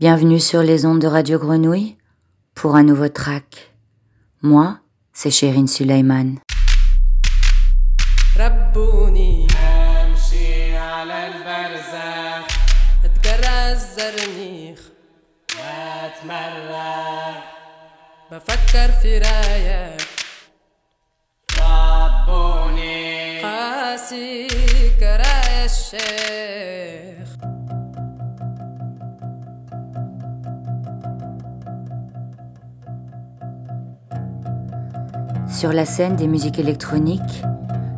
Bienvenue sur les ondes de Radio Grenouille pour un nouveau track. Moi, c'est Chérine Suleiman. ربوني امشي على البرزخ اتجرى الزرنيخ واتمرغ بفكر في رايك ربوني قاسي كرايا الشيخ Sur la scène des musiques électroniques,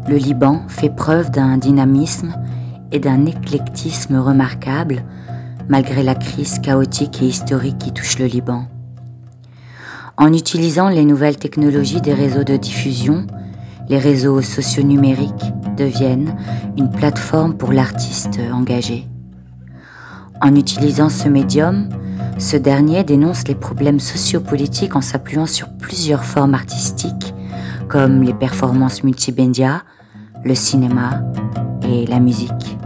le Liban fait preuve d'un dynamisme et d'un éclectisme remarquable malgré la crise chaotique et historique qui touche le Liban. En utilisant les nouvelles technologies des réseaux de diffusion, les réseaux socio-numériques deviennent une plateforme pour l'artiste engagé. En utilisant ce médium, ce dernier dénonce les problèmes sociopolitiques en s'appuyant sur plusieurs formes artistiques comme les performances multimédia, le cinéma et la musique.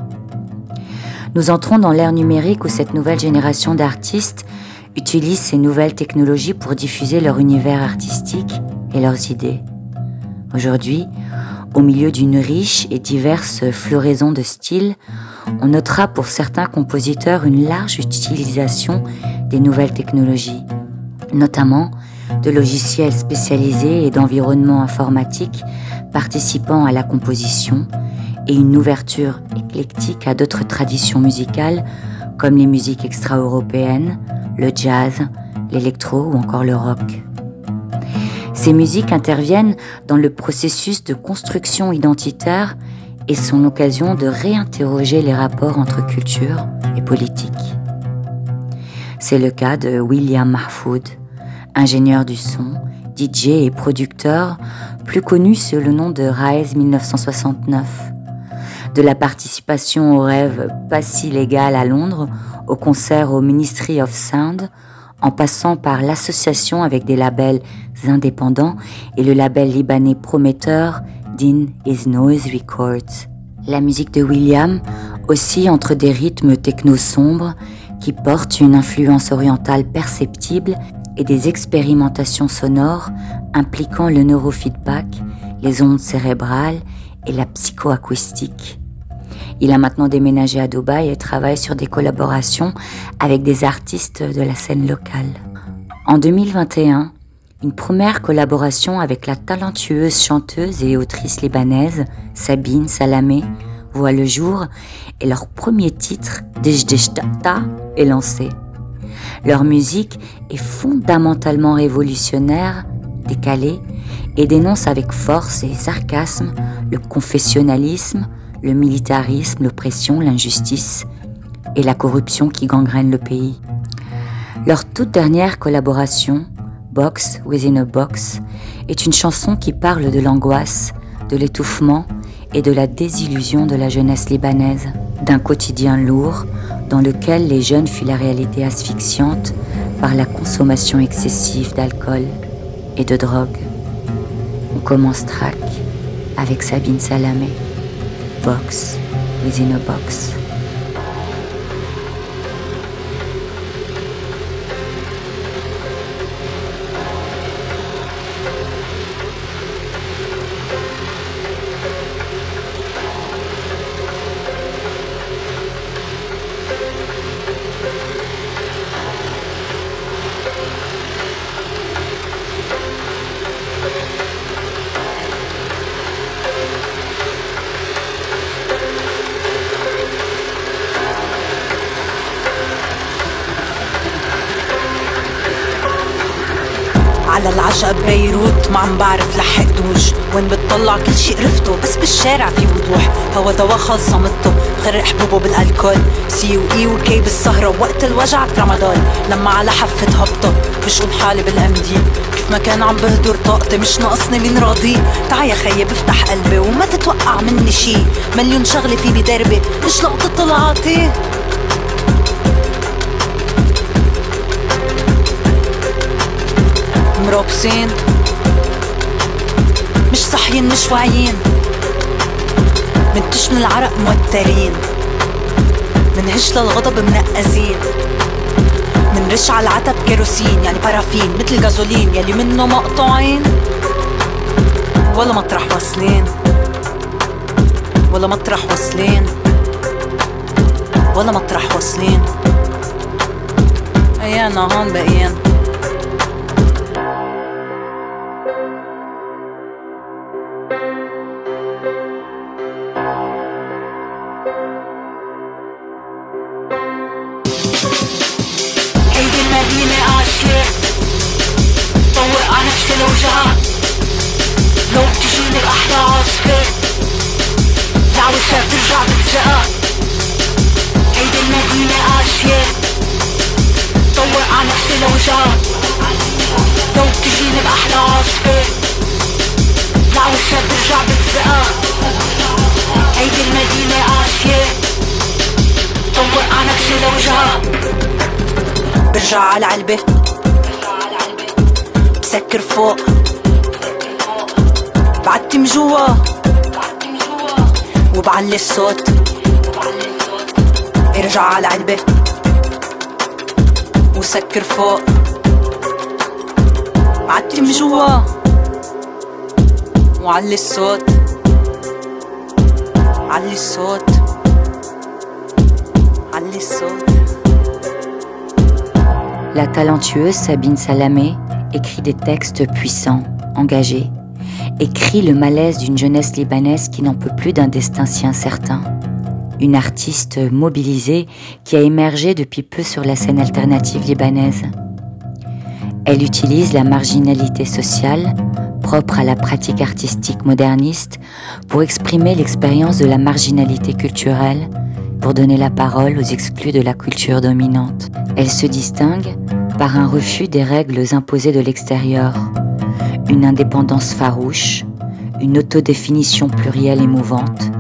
Nous entrons dans l'ère numérique où cette nouvelle génération d'artistes utilise ces nouvelles technologies pour diffuser leur univers artistique et leurs idées. Aujourd'hui, au milieu d'une riche et diverse floraison de styles, on notera pour certains compositeurs une large utilisation des nouvelles technologies, notamment de logiciels spécialisés et d'environnements informatiques participant à la composition et une ouverture éclectique à d'autres traditions musicales comme les musiques extra-européennes, le jazz, l'électro ou encore le rock. Ces musiques interviennent dans le processus de construction identitaire et sont l'occasion de réinterroger les rapports entre culture et politique. C'est le cas de William Mahfoud, ingénieur du son, DJ et producteur, plus connu sous le nom de Rise 1969. De la participation au rêve pas si légal à Londres, au concert au Ministry of Sound, en passant par l'association avec des labels indépendants et le label libanais prometteur Din Is Noise Records. La musique de William aussi entre des rythmes techno sombres qui portent une influence orientale perceptible et des expérimentations sonores impliquant le neurofeedback, les ondes cérébrales et la psychoacoustique. Il a maintenant déménagé à Dubaï et travaille sur des collaborations avec des artistes de la scène locale. En 2021, une première collaboration avec la talentueuse chanteuse et autrice libanaise Sabine Salamé voit le jour et leur premier titre, Dejdeshtata, est lancé. Leur musique est fondamentalement révolutionnaire, décalée, et dénonce avec force et sarcasme le confessionnalisme, le militarisme, l'oppression, l'injustice et la corruption qui gangrènent le pays. Leur toute dernière collaboration, Box Within a Box, est une chanson qui parle de l'angoisse, de l'étouffement et de la désillusion de la jeunesse libanaise, d'un quotidien lourd dans lequel les jeunes fuient la réalité asphyxiante par la consommation excessive d'alcool et de drogue. On commence track avec Sabine Salamé, Box within a box. العشاء ببيروت ما عم بعرف لحق دوج. وين بتطلع كل شي قرفته. بس بالشارع في وضوح. هوا دوا خلصة مطه. غرق حبوبه بالألكول. سي واي وكي بالسهرة. وقت الوجع رمضان. لما على حفة هبطة. بشقب حالي بالامدي كيف ما كان عم بهدر طاقتي مش ناقصني اللي نراضيه تعا يا خيي بفتح قلبي وما تتوقع مني شي. مليون شغلة فيني دربي مش لقطة طلعاتي. مرابسين مش صحيين مش واعيين. من العرق موترين. منهش للغضب منقزين. رش على العتب كيروسين يعني بارافين مثل غازولين يلي منه مقطوعين. ولا مطرح واصلين. ولا مطرح واصلين. ولا مطرح واصلين. أيانا هون باقيين. برجع على علبة بسكر فوق. بعتم جوا. وبعلي الصوت. ارجع على علبة وسكر فوق. بعتم جوا. وعلي الصوت. علي الصوت. La talentueuse Sabine Salamé écrit des textes puissants, engagés, écrit le malaise d'une jeunesse libanaise qui n'en peut plus d'un destin si incertain. Une artiste mobilisée qui a émergé depuis peu sur la scène alternative libanaise. Elle utilise la marginalité sociale, propre à la pratique artistique moderniste, pour exprimer l'expérience de la marginalité culturelle, pour donner la parole aux exclus de la culture dominante. Elle se distingue par un refus des règles imposées de l'extérieur, une indépendance farouche, une autodéfinition plurielle et mouvante,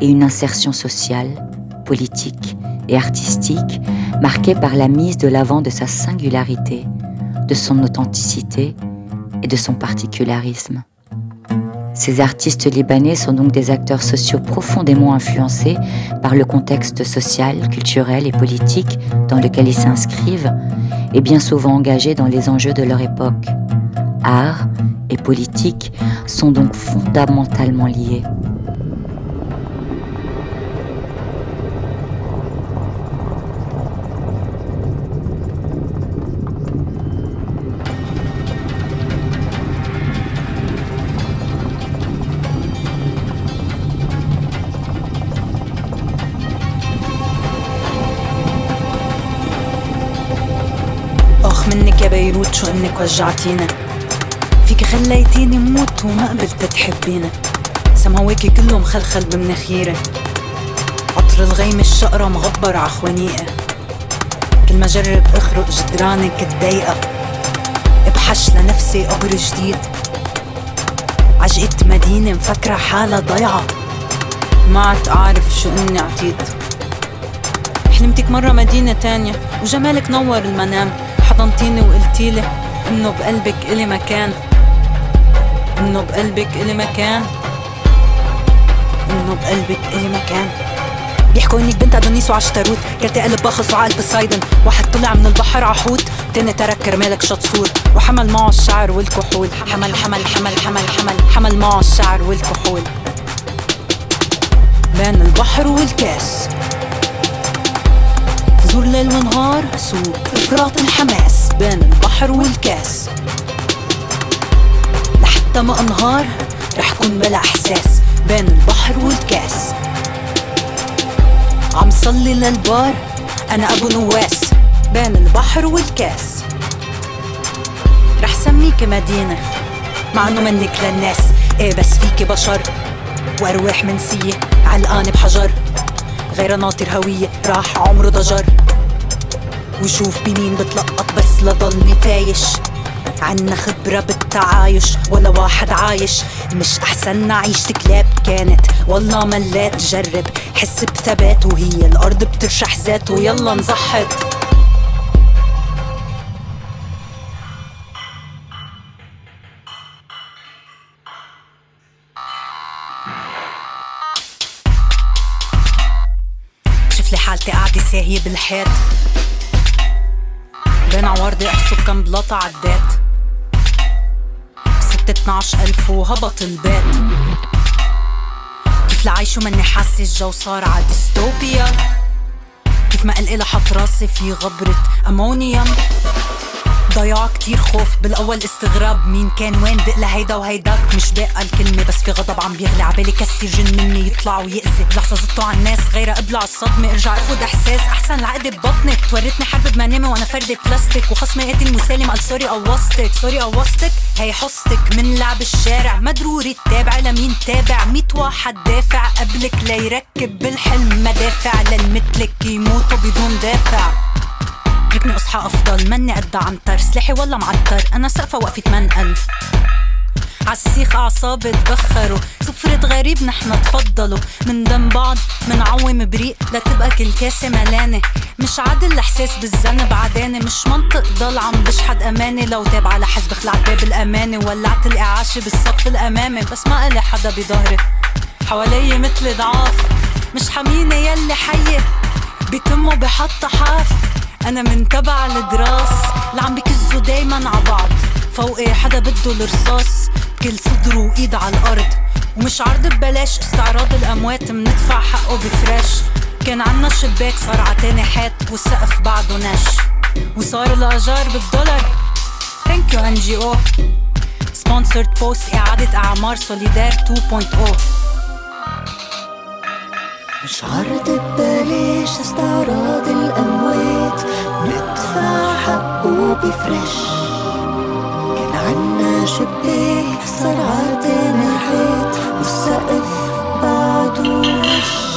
et une insertion sociale, politique et artistique marquée par la mise de l'avant de sa singularité, de son authenticité et de son particularisme. Ces artistes libanais sont donc des acteurs sociaux profondément influencés par le contexte social, culturel et politique dans lequel ils s'inscrivent et bien souvent engagés dans les enjeux de leur époque. Art et politique sont donc fondamentalement liés. بيروت شو إنك وجعتينا؟ فيك خليتيني موت وما قبلت تحبينا. سماواكي كله مخلخل بمناخيري عطر الغيم الشقرة مغبر عخوانيقة كل ما جرب أخرق جدرانك الضيقة. ابحش لنفسي قبر جديد. عجقت مدينة مفكرة حالها ضيعة. ما عد أعرف شو إني عطيت. حلمتك مرة مدينة تانية وجمالك نور المنام. حضنتيني وقلتيلي إنه بقلبك إلي مكان. إنه بقلبك إلي مكان. إنه بقلبك إلي مكان. بيحكوا إنك بنت أدونيس وعشتروت كرتي قلب باخص وعقل بصيدن واحد طلع من البحر عحوت. تاني ترك كرمالك شطسور وحمل معه الشعر والكحول. حمل حمل حمل حمل حمل. حمل معه الشعر والكحول. بين البحر والكاس. زور ليل ونهار سوق إفراط الحماس بين البحر والكاس. لحتى ما أنهار رح كون بلا إحساس بين البحر والكاس. عم صلي للبار أنا أبو نواس بين البحر والكاس. رح سميك مدينة مع إنه منك للناس. إيه بس فيكي بشر وأرواح منسية علقانة بحجر. غير ناطر هوية راح عمره ضجر. وشوف بمين بتلقط بس لضلني فايش. عنا خبرة بالتعايش ولا واحد عايش. مش أحسن عيشة كلاب كانت. والله ملات جرب حس بثبات وهي الأرض بترشح ذات ويلا نزحط. حالتي قاعدة ساهية بالحيط. بين عوارضي احسب كم بلاطة عدات. ستة 12 ألف وهبط البيت كيف لعيش وماني حاسس الجو صار ع ديستوبيا. كيف ما قلقي لحط راسي في غبرة أمونيوم. ضياع كتير خوف بالأول استغراب مين كان وين. دق لهيدا وهيداك مش باقى الكلمة بس في غضب عم بيغلي عبالي كسر جن مني يطلع ويأذي بلحظة زدته على الناس غير ابلع الصدمة ارجع اخد احساس. أحسن العقدة ببطني تورتني حرب بمنامة وأنا فردة بلاستيك. وخصمي قاتل مسالم قال سوري قوصتك سوري قوصتك هي حصتك من لعب الشارع. ما ضروري تتابع لمين؟ تابع ميت واحد دافع. قبلك ليركب بالحلم مدافع. للمثلك يموتوا بدون دافع. اتركني اصحى أفضل مني قد عنتر سلاحي ولا معتر أنا سقفة وقفت منقل عالسيخ اعصابي تبخروا سفرة غريب نحنا تفضلوا من دم بعض منعوم بريق لتبقى كل كاسة ملانة. مش عادل الإحساس بالذنب عداني مش منطق ضل عم بشحد اماني لو تابع لحزب خلعت باب الأمانة. ولعت الاعاشة بالصف الامامي بس ما قلي حدا بظهري حوالي مثل ضعاف. مش حمينة يلي حية بتمه بحط حاف. أنا من تبع الدراس. اللي عم بكزوا دايما ع بعض. فوقي حدا بده الرصاص. كل صدر وإيد على الأرض. ومش عرض ببلاش استعراض الأموات. مندفع حقه بفراش. كان عنا شباك صار عتاني حيط. والسقف بعده نش وصار الأجار بالدولار. ثانك يو ان جي أو سبونسرد بوست إعادة أعمار سوليدار 2.0 مش عرض ببلاش استعراض الأموات. ندفع حقه بفرش. كان عنا شباك صار حيط والسقف بعده نش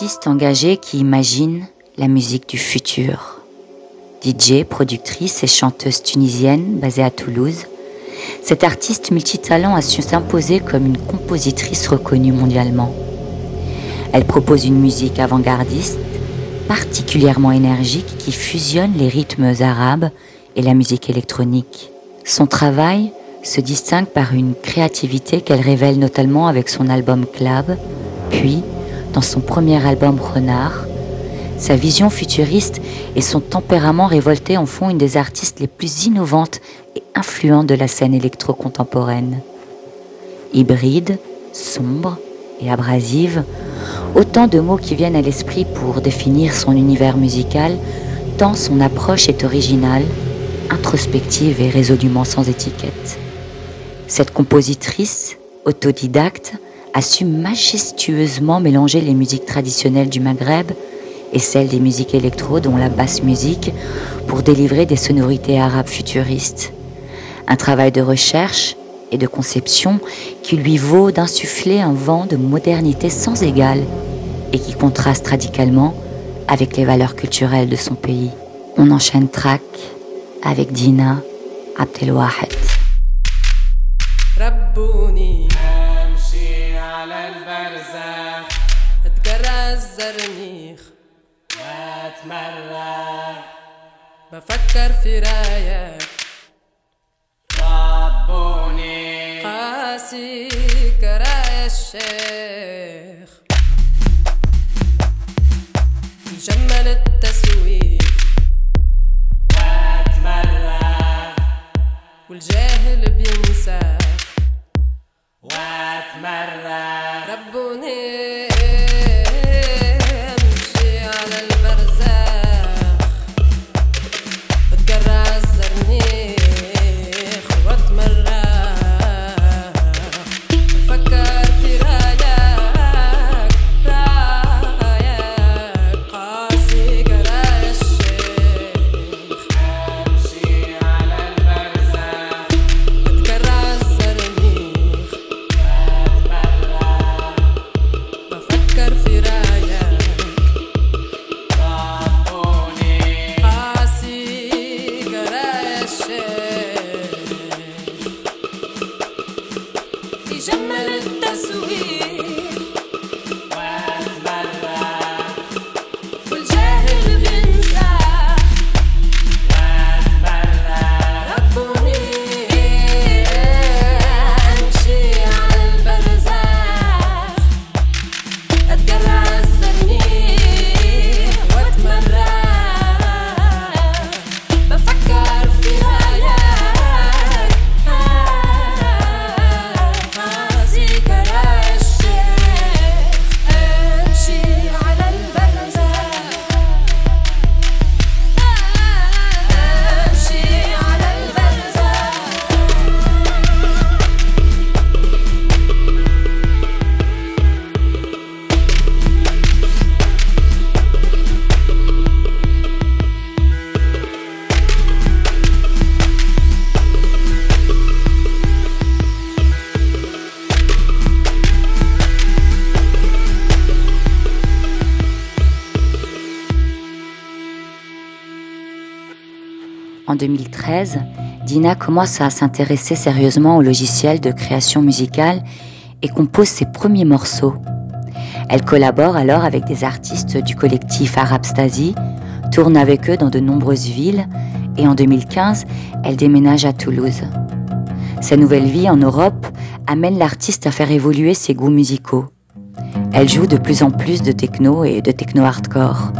artiste engagée qui imagine la musique du futur. DJ, productrice et chanteuse tunisienne basée à Toulouse, cette artiste multitalent a su s'imposer comme une compositrice reconnue mondialement. Elle propose une musique avant-gardiste, particulièrement énergique, qui fusionne les rythmes arabes et la musique électronique. Son travail se distingue par une créativité qu'elle révèle notamment avec son album Club, puis dans son premier album Renard. Sa vision futuriste et son tempérament révolté en font une des artistes les plus innovantes et influentes de la scène électro-contemporaine. Hybride, sombre et abrasive, autant de mots qui viennent à l'esprit pour définir son univers musical, tant son approche est originale, introspective et résolument sans étiquette. Cette compositrice, autodidacte, a su majestueusement mélanger les musiques traditionnelles du Maghreb et celles des musiques électro, dont la basse musique, pour délivrer des sonorités arabes futuristes. Un travail de recherche et de conception qui lui vaut d'insuffler un vent de modernité sans égal et qui contraste radicalement avec les valeurs culturelles de son pays. On enchaîne track avec Dina Abdelwahed. البرزخ اتجرى الزرنيخ واتمرغ بفكر في رايك. ربوني. قاسي كرايا الشيخ. يجمل التسويق واتمرغ والجاهل بينسى واتمرغ En 2013, Dina commence à s'intéresser sérieusement au logiciel de création musicale et compose ses premiers morceaux. Elle collabore alors avec des artistes du collectif Arabstasy, tourne avec eux dans de nombreuses villes et en 2015, elle déménage à Toulouse. Sa nouvelle vie en Europe amène l'artiste à faire évoluer ses goûts musicaux. Elle joue de plus en plus de techno et de techno hardcore.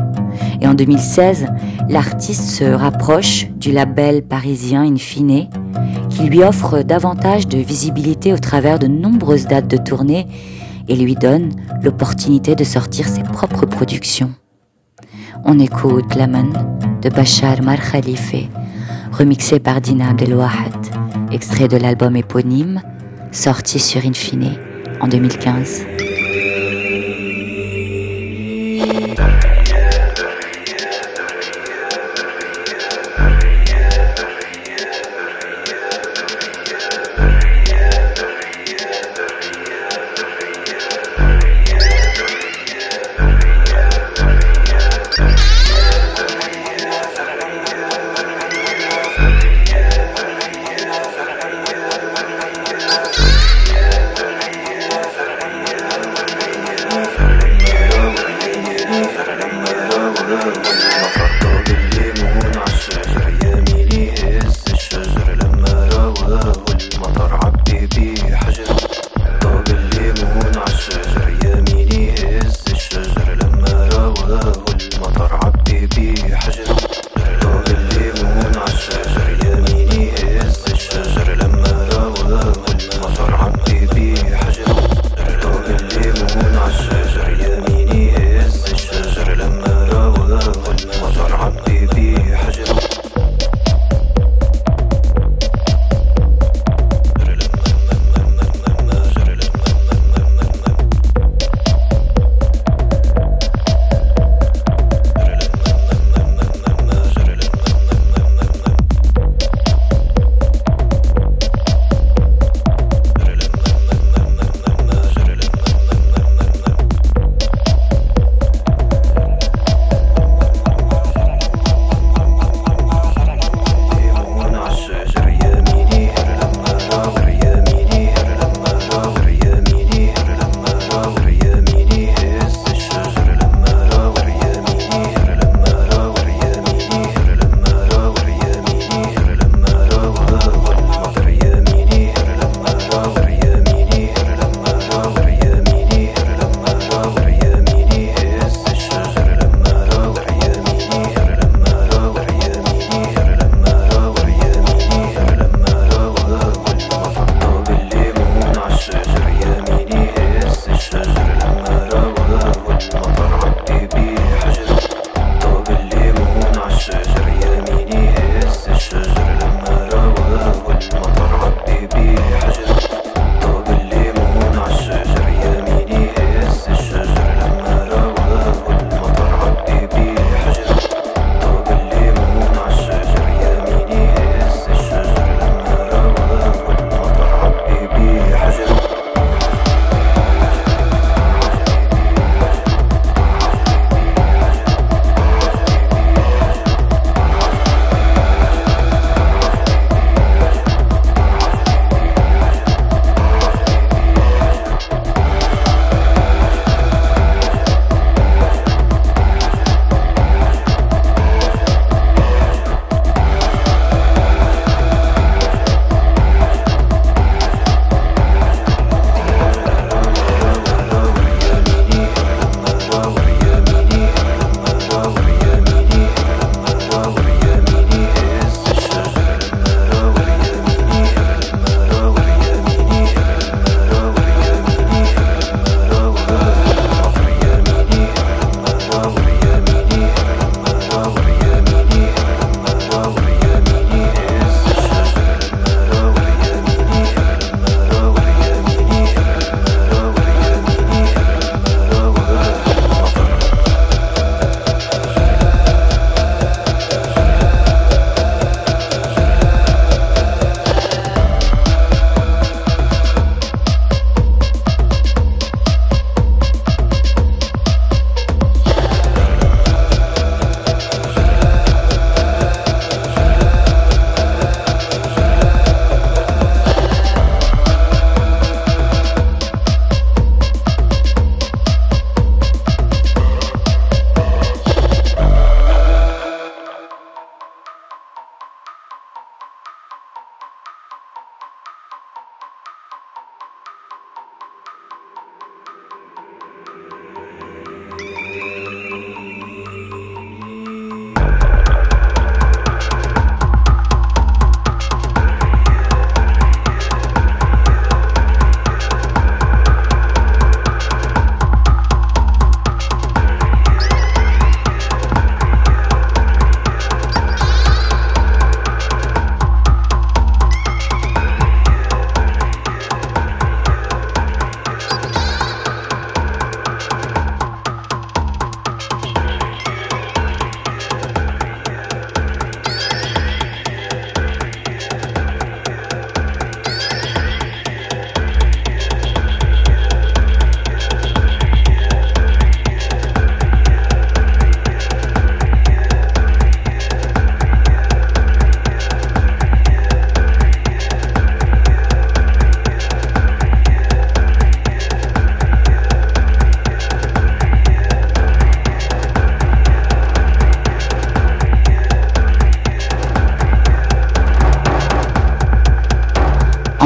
Et en 2016, l'artiste se rapproche du label parisien Infine, qui lui offre davantage de visibilité au travers de nombreuses dates de tournée et lui donne l'opportunité de sortir ses propres productions. On écoute Lemon de Bachar Mar Khalife, remixé par Dina Abdelwahed, extrait de l'album éponyme, sorti sur Infine en 2015.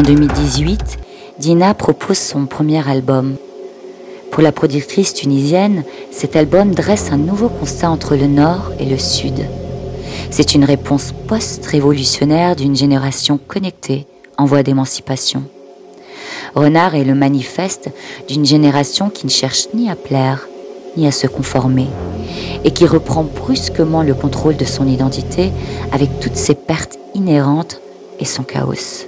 2018, Dina propose son premier album. Pour la productrice tunisienne, cet album dresse un nouveau constat entre le Nord et le Sud. C'est une réponse post-révolutionnaire d'une génération connectée en voie d'émancipation. Renard est le manifeste d'une génération qui ne cherche ni à plaire, ni à se conformer, et qui reprend brusquement le contrôle de son identité avec toutes ses pertes inhérentes et son chaos.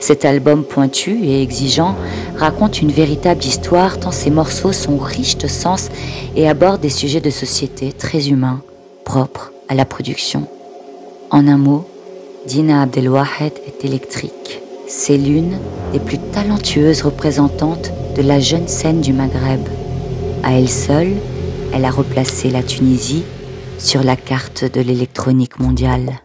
Cet album pointu et exigeant raconte une véritable histoire tant ses morceaux sont riches de sens et abordent des sujets de société très humains, propres à la production. En un mot, Dina Abdelwahed est électrique. C'est l'une des plus talentueuses représentantes de la jeune scène du Maghreb. À elle seule, elle a replacé la Tunisie sur la carte de l'électronique mondiale.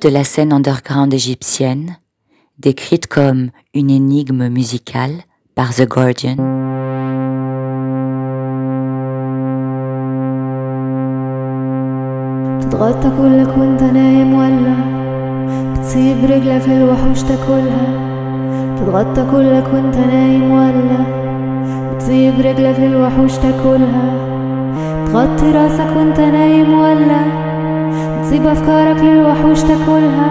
de la scène underground égyptienne, décrite comme une énigme musicale par The Guardian. تتغطى كلك وانت نايم ولا بتسيب رجلك للوحوش تاكلها تتغطى كلك وانت نايم ولا بتسيب رجلك للوحوش تاكلها تغطي راسك وانت نايم ولا بتسيب افكارك للوحوش تاكلها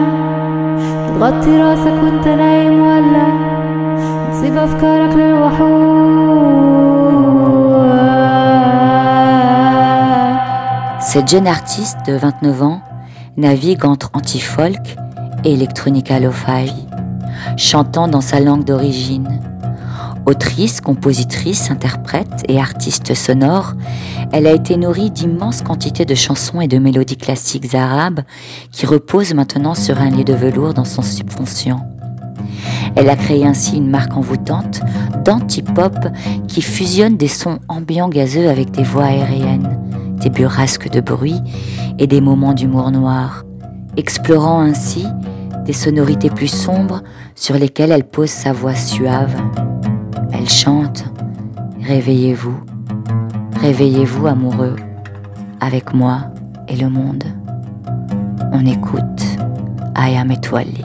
تغطي راسك وانت نايم ولا بتسيب افكارك للوحوش Cette jeune artiste de 29 ans navigue entre anti-folk et electronica lo-fi, chantant dans sa langue d'origine. Autrice, compositrice, interprète et artiste sonore, elle a été nourrie d'immenses quantités de chansons et de mélodies classiques arabes qui reposent maintenant sur un lit de velours dans son subconscient. Elle a créé ainsi une marque envoûtante d'anti-pop qui fusionne des sons ambiants gazeux avec des voix aériennes, des burrasques de bruit et des moments d'humour noir, explorant ainsi des sonorités plus sombres sur lesquelles elle pose sa voix suave. Elle chante Réveillez-vous, réveillez-vous amoureux, avec moi et le monde. On écoute Aya Metwali.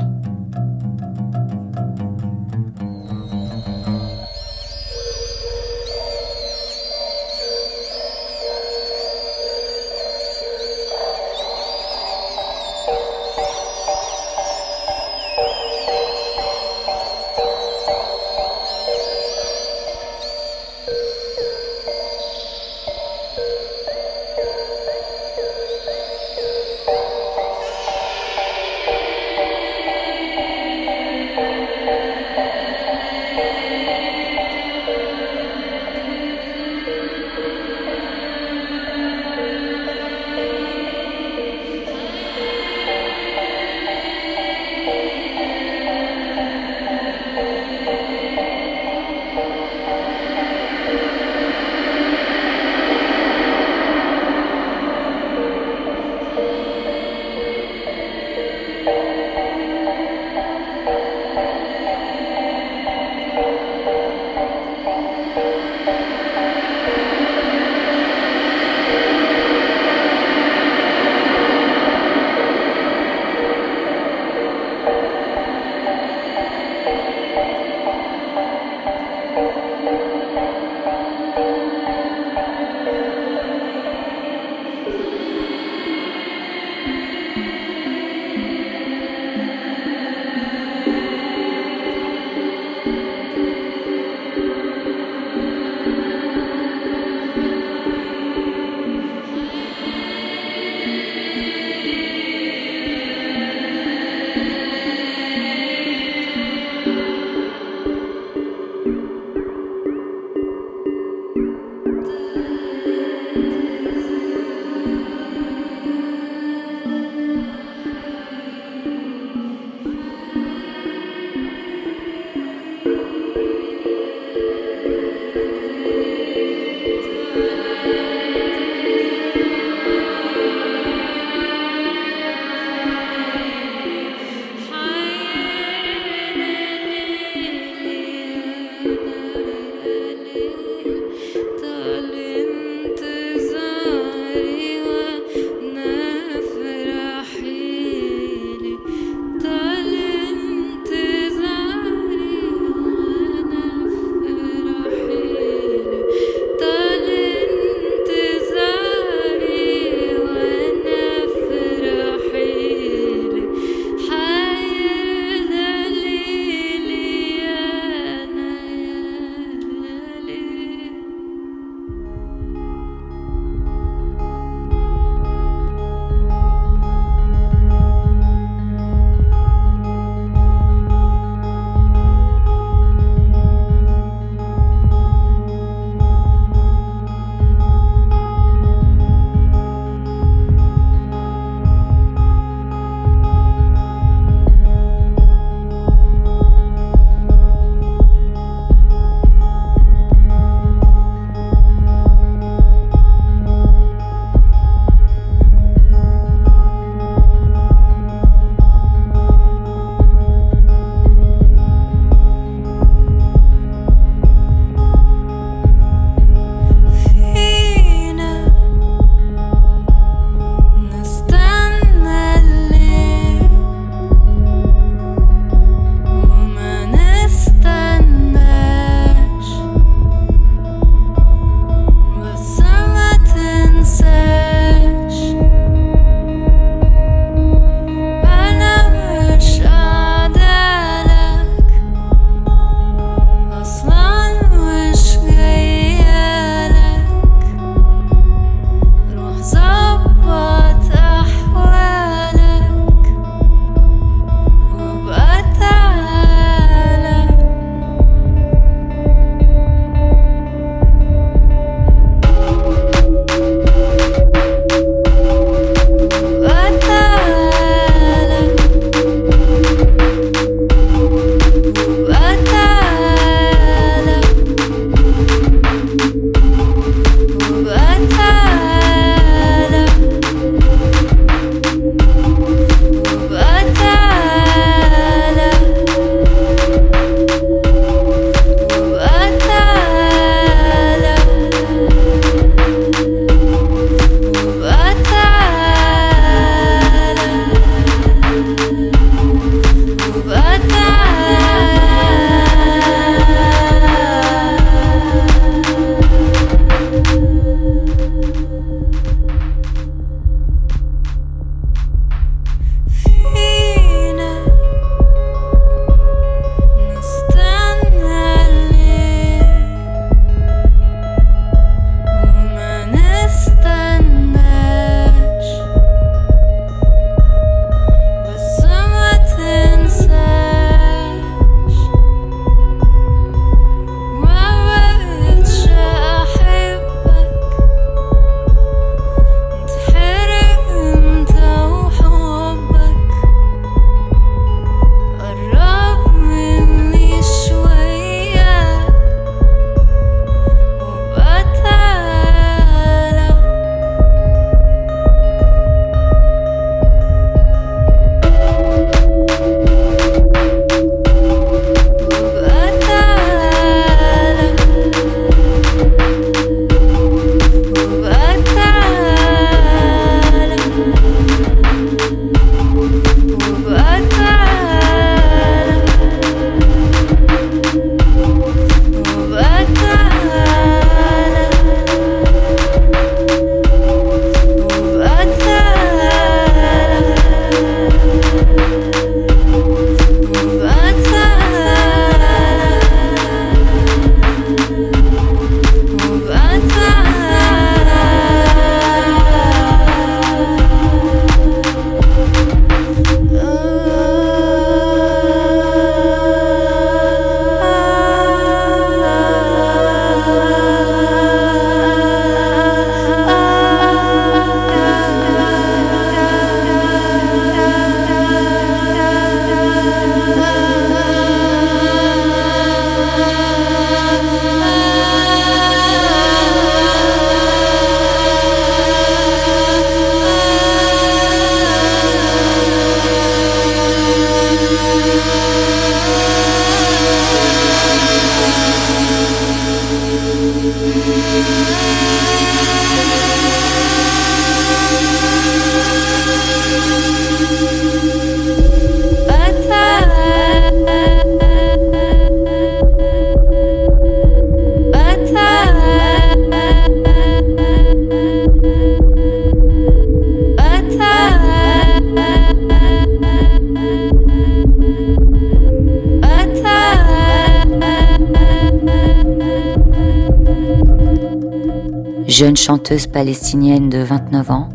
Palestinienne de 29 ans,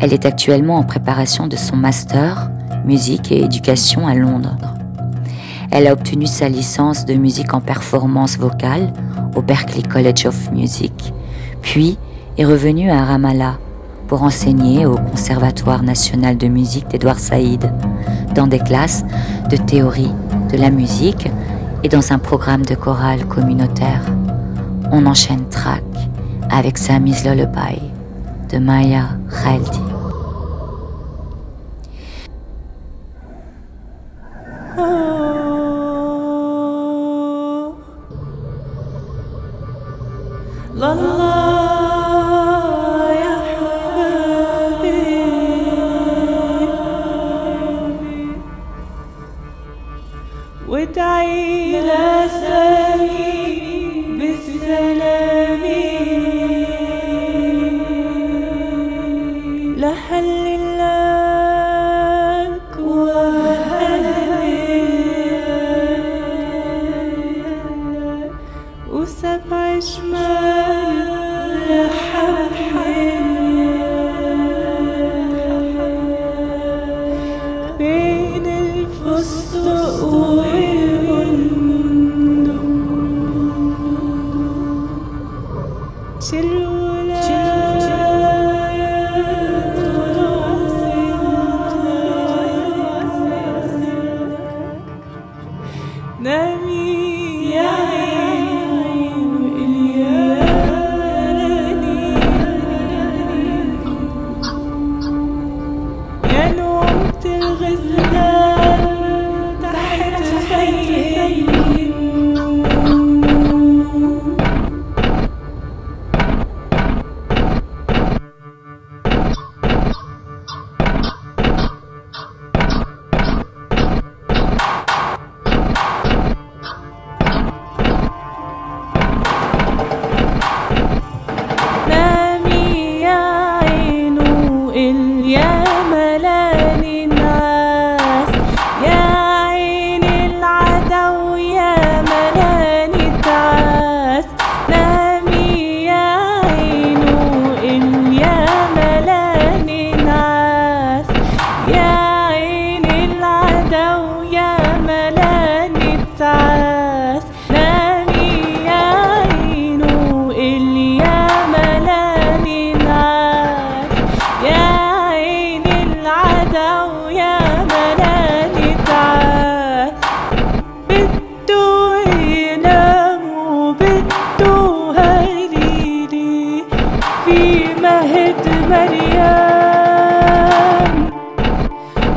elle est actuellement en préparation de son master musique et éducation à Londres. Elle a obtenu sa licence de musique en performance vocale au Berklee College of Music, puis est revenue à Ramallah pour enseigner au Conservatoire national de musique d'Edouard Saïd dans des classes de théorie de la musique et dans un programme de chorale communautaire. On enchaîne track avec Sammy's Lullaby de Maya Khaldi.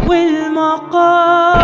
والمقام.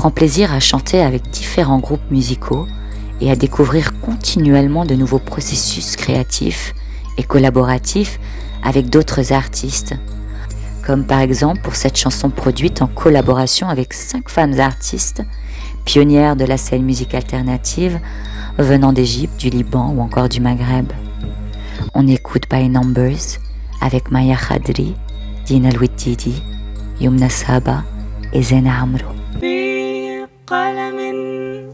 Prend plaisir à chanter avec différents groupes musicaux et à découvrir continuellement de nouveaux processus créatifs et collaboratifs avec d'autres artistes, comme par exemple pour cette chanson produite en collaboration avec cinq femmes artistes, pionnières de la scène musique alternative, venant d'Égypte, du Liban ou encore du Maghreb. On écoute By Numbers avec Maya Khadri, Dina Louididi, Yumna Saba et Zena Amro. بقلم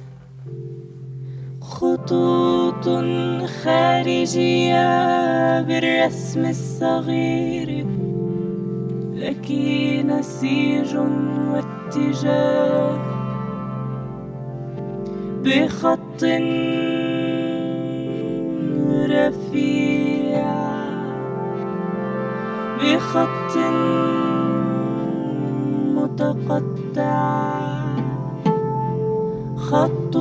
خطوط خارجية بالرسم الصغير لك نسيج واتجاه. بخط رفيع بخط متقطع. خط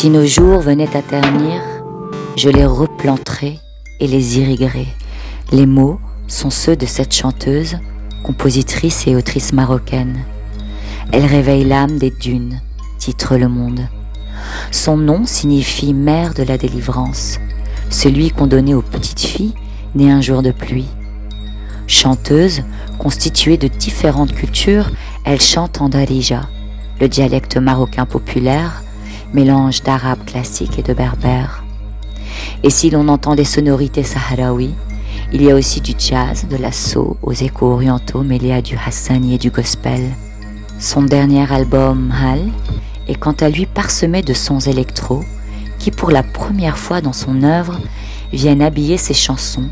Si nos jours venaient à ternir, je les replanterais et les irriguerais. Les mots sont ceux de cette chanteuse, compositrice et autrice marocaine. Elle réveille l'âme des dunes, titre Le Monde. Son nom signifie mère de la délivrance, celui qu'on donnait aux petites filles nées un jour de pluie. Chanteuse, constituée de différentes cultures, elle chante en darija, le dialecte marocain populaire, mélange d'arabe classique et de berbère. Et si l'on entend des sonorités sahraouis, il y a aussi du jazz, de la soul aux échos orientaux mêlés à du hassani et du gospel. Son dernier album, Hal, est quant à lui parsemé de sons électro qui, pour la première fois dans son œuvre, viennent habiller ses chansons,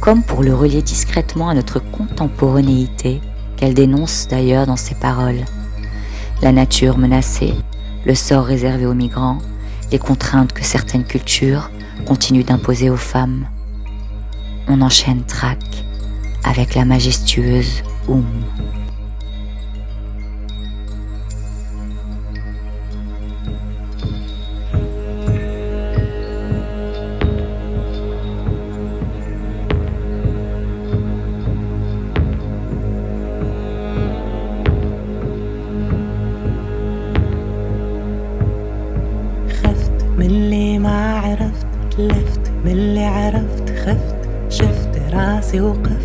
comme pour le relier discrètement à notre contemporanéité, qu'elle dénonce d'ailleurs dans ses paroles. La nature menacée, le sort réservé aux migrants, les contraintes que certaines cultures continuent d'imposer aux femmes. On enchaîne track avec la majestueuse Oum. يوقف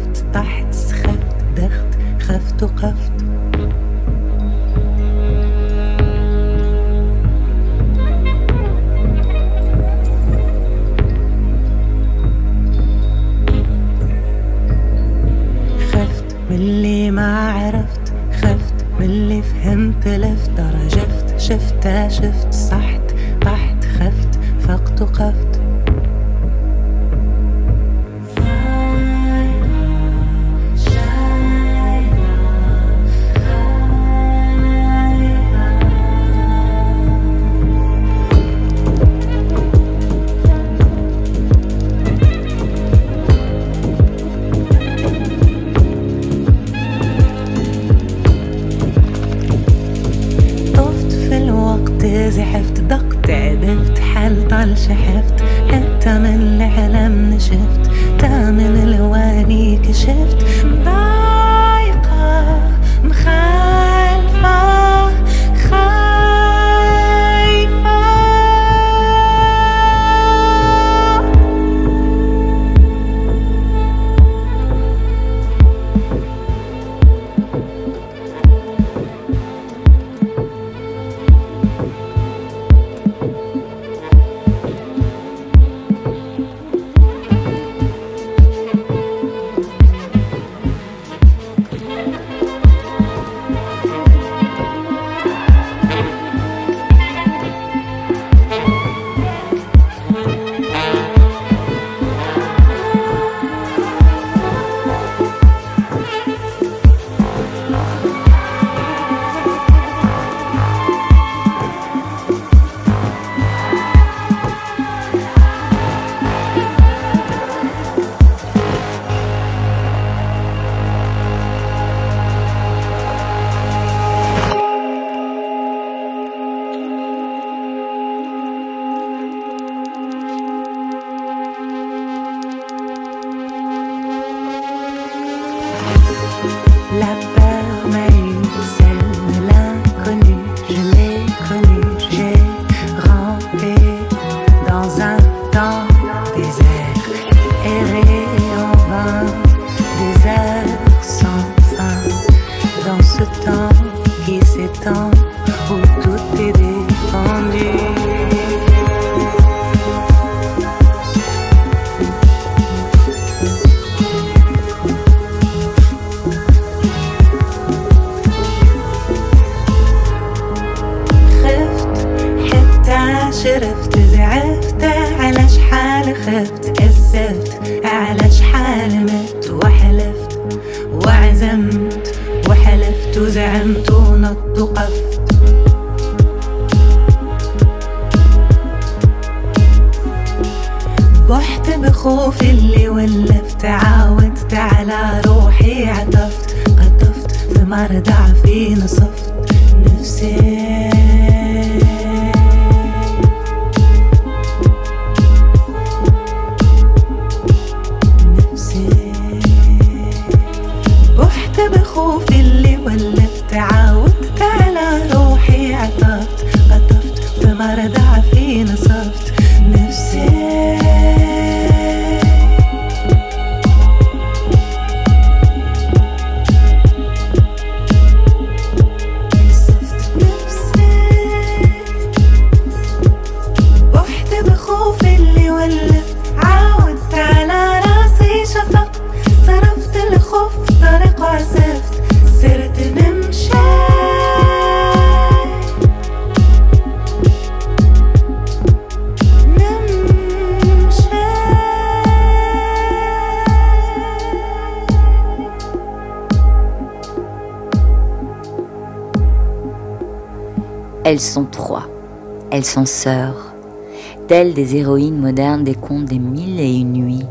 Des héroïnes modernes des contes des mille et une nuits.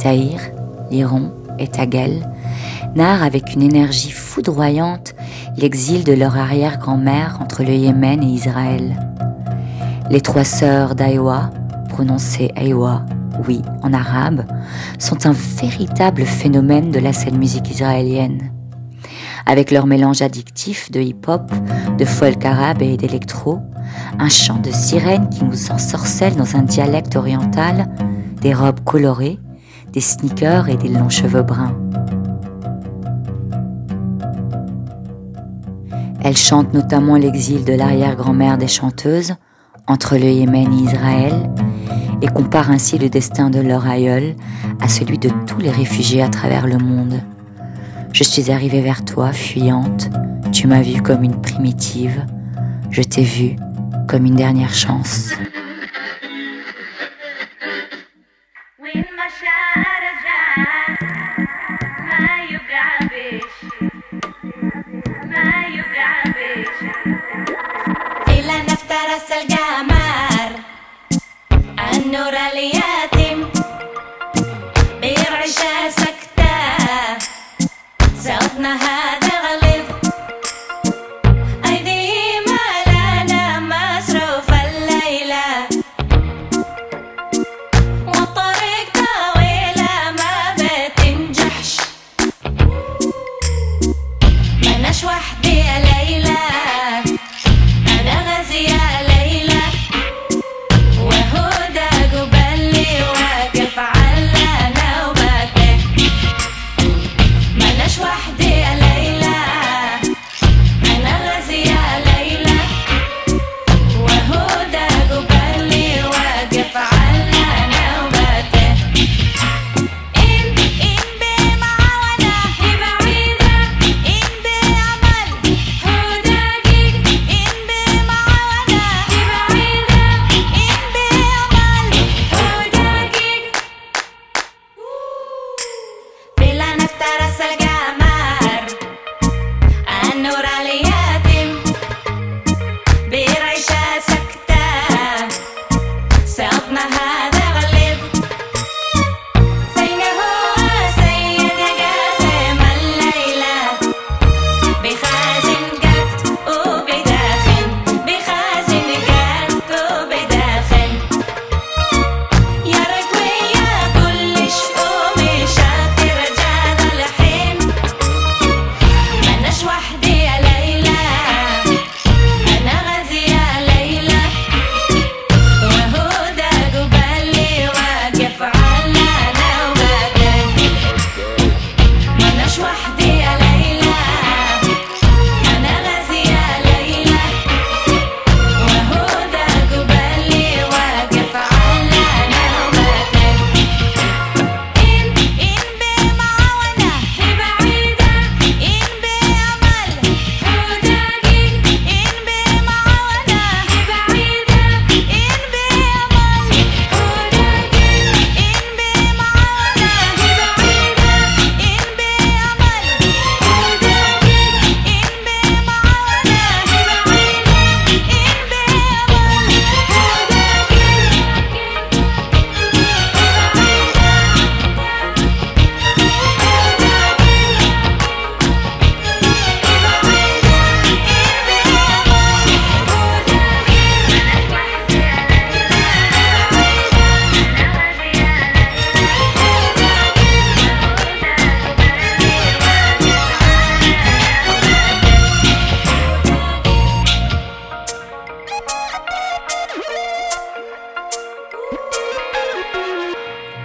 Tahir, Liron et Tagel narrent avec une énergie foudroyante l'exil de leur arrière-grand-mère entre le Yémen et Israël. Les trois sœurs d'Aïwa, prononcées Aïwa, oui, en arabe, sont un véritable phénomène de la scène musique israélienne. Avec leur mélange addictif de hip-hop, de folk arabe et d'électro, un chant de sirène qui nous ensorcelle dans un dialecte oriental, des robes colorées, des sneakers et des longs cheveux bruns. Elle chante notamment l'exil de l'arrière-grand-mère des chanteuses entre le Yémen et Israël et compare ainsi le destin de leur aïeul à celui de tous les réfugiés à travers le monde. Je suis arrivée vers toi, fuyante, tu m'as vue comme une primitive, je t'ai vue comme une dernière chance. وين ما شاء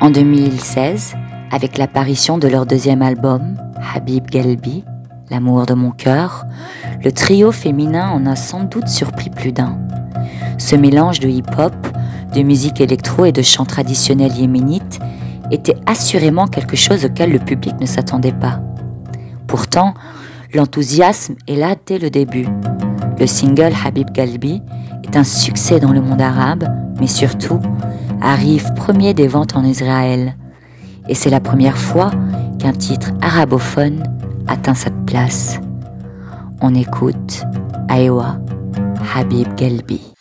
En 2016, avec l'apparition de leur deuxième album, Habib Galbi, L'amour de mon cœur, le trio féminin en a sans doute surpris plus d'un. Ce mélange de hip-hop, de musique électro et de chants traditionnels yéménites était assurément quelque chose auquel le public ne s'attendait pas. Pourtant, l'enthousiasme est là dès le début. Le single Habib Galbi est un succès dans le monde arabe, mais surtout arrive premier des ventes en Israël. Et c'est la première fois qu'un titre arabophone atteint cette place. On écoute Aewa Habib Galbi.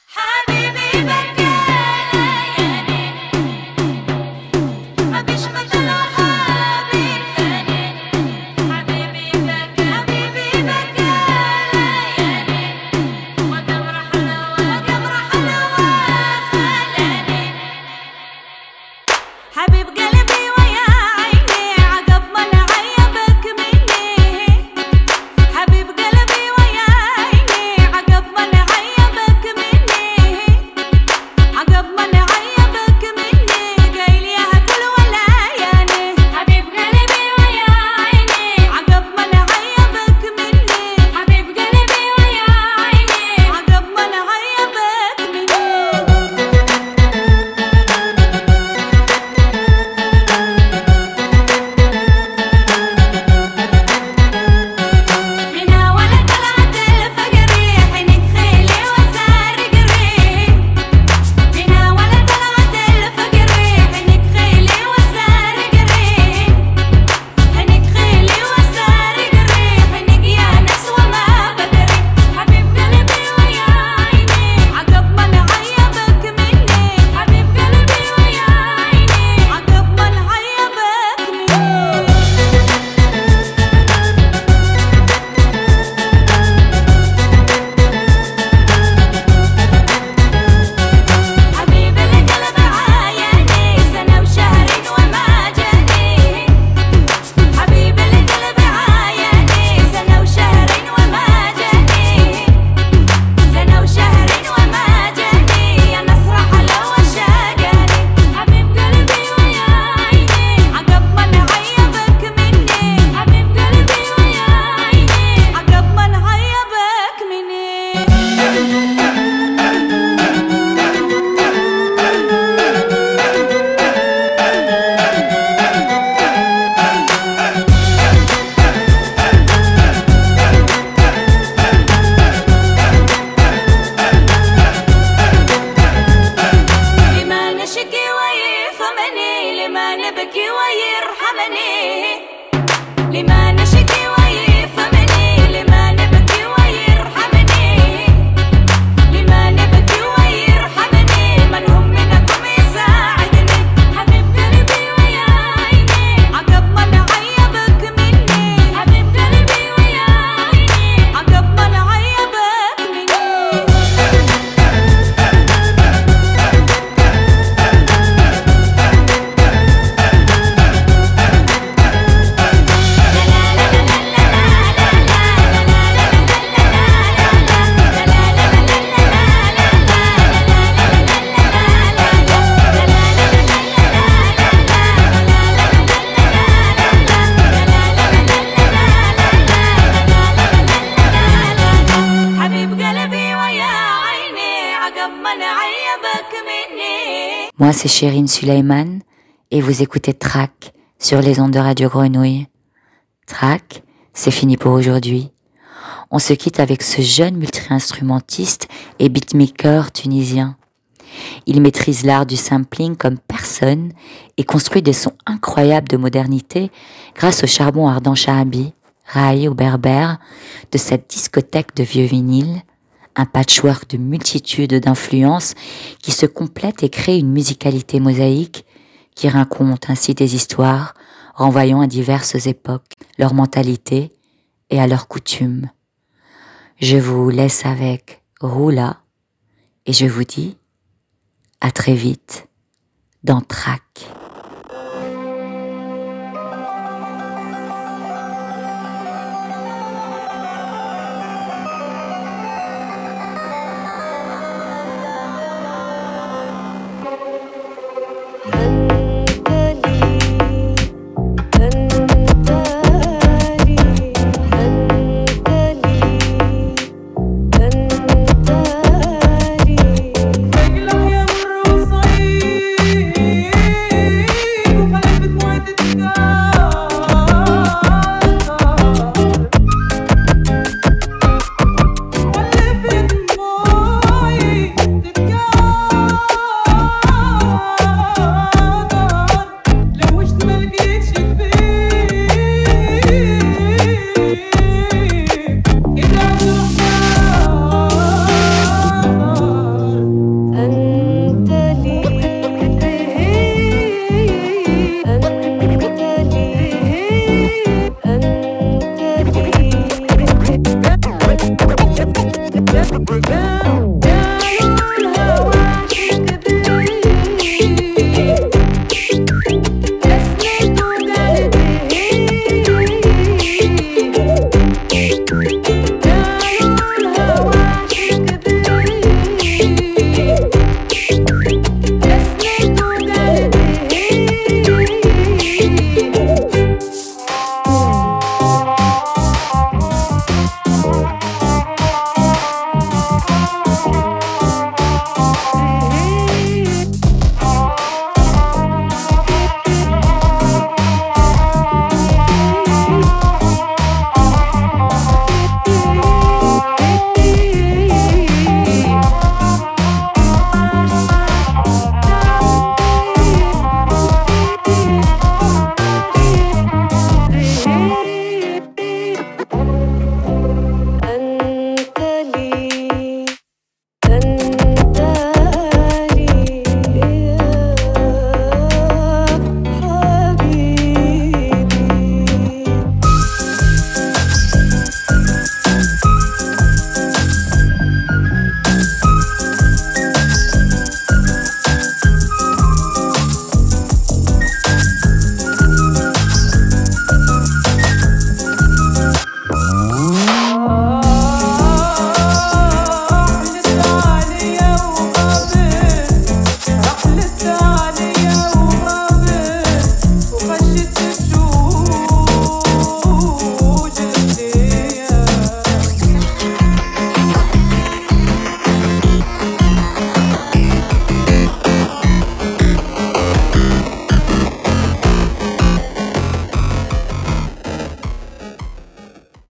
Moi, c'est Chérine Suleiman et vous écoutez Track sur les ondes de Radio Grenouille. Track, c'est fini pour aujourd'hui. On se quitte avec ce jeune multi-instrumentiste et beatmaker tunisien. Il maîtrise l'art du sampling comme personne et construit des sons incroyables de modernité grâce au charbon ardent Shahabi, raillé au berbère, de cette discothèque de vieux vinyles, un patchwork de multitudes d'influences qui se complètent et créent une musicalité mosaïque qui raconte ainsi des histoires renvoyant à diverses époques, leur mentalité et à leurs coutumes. Je vous laisse avec Roula et je vous dis à très vite dans Track. We're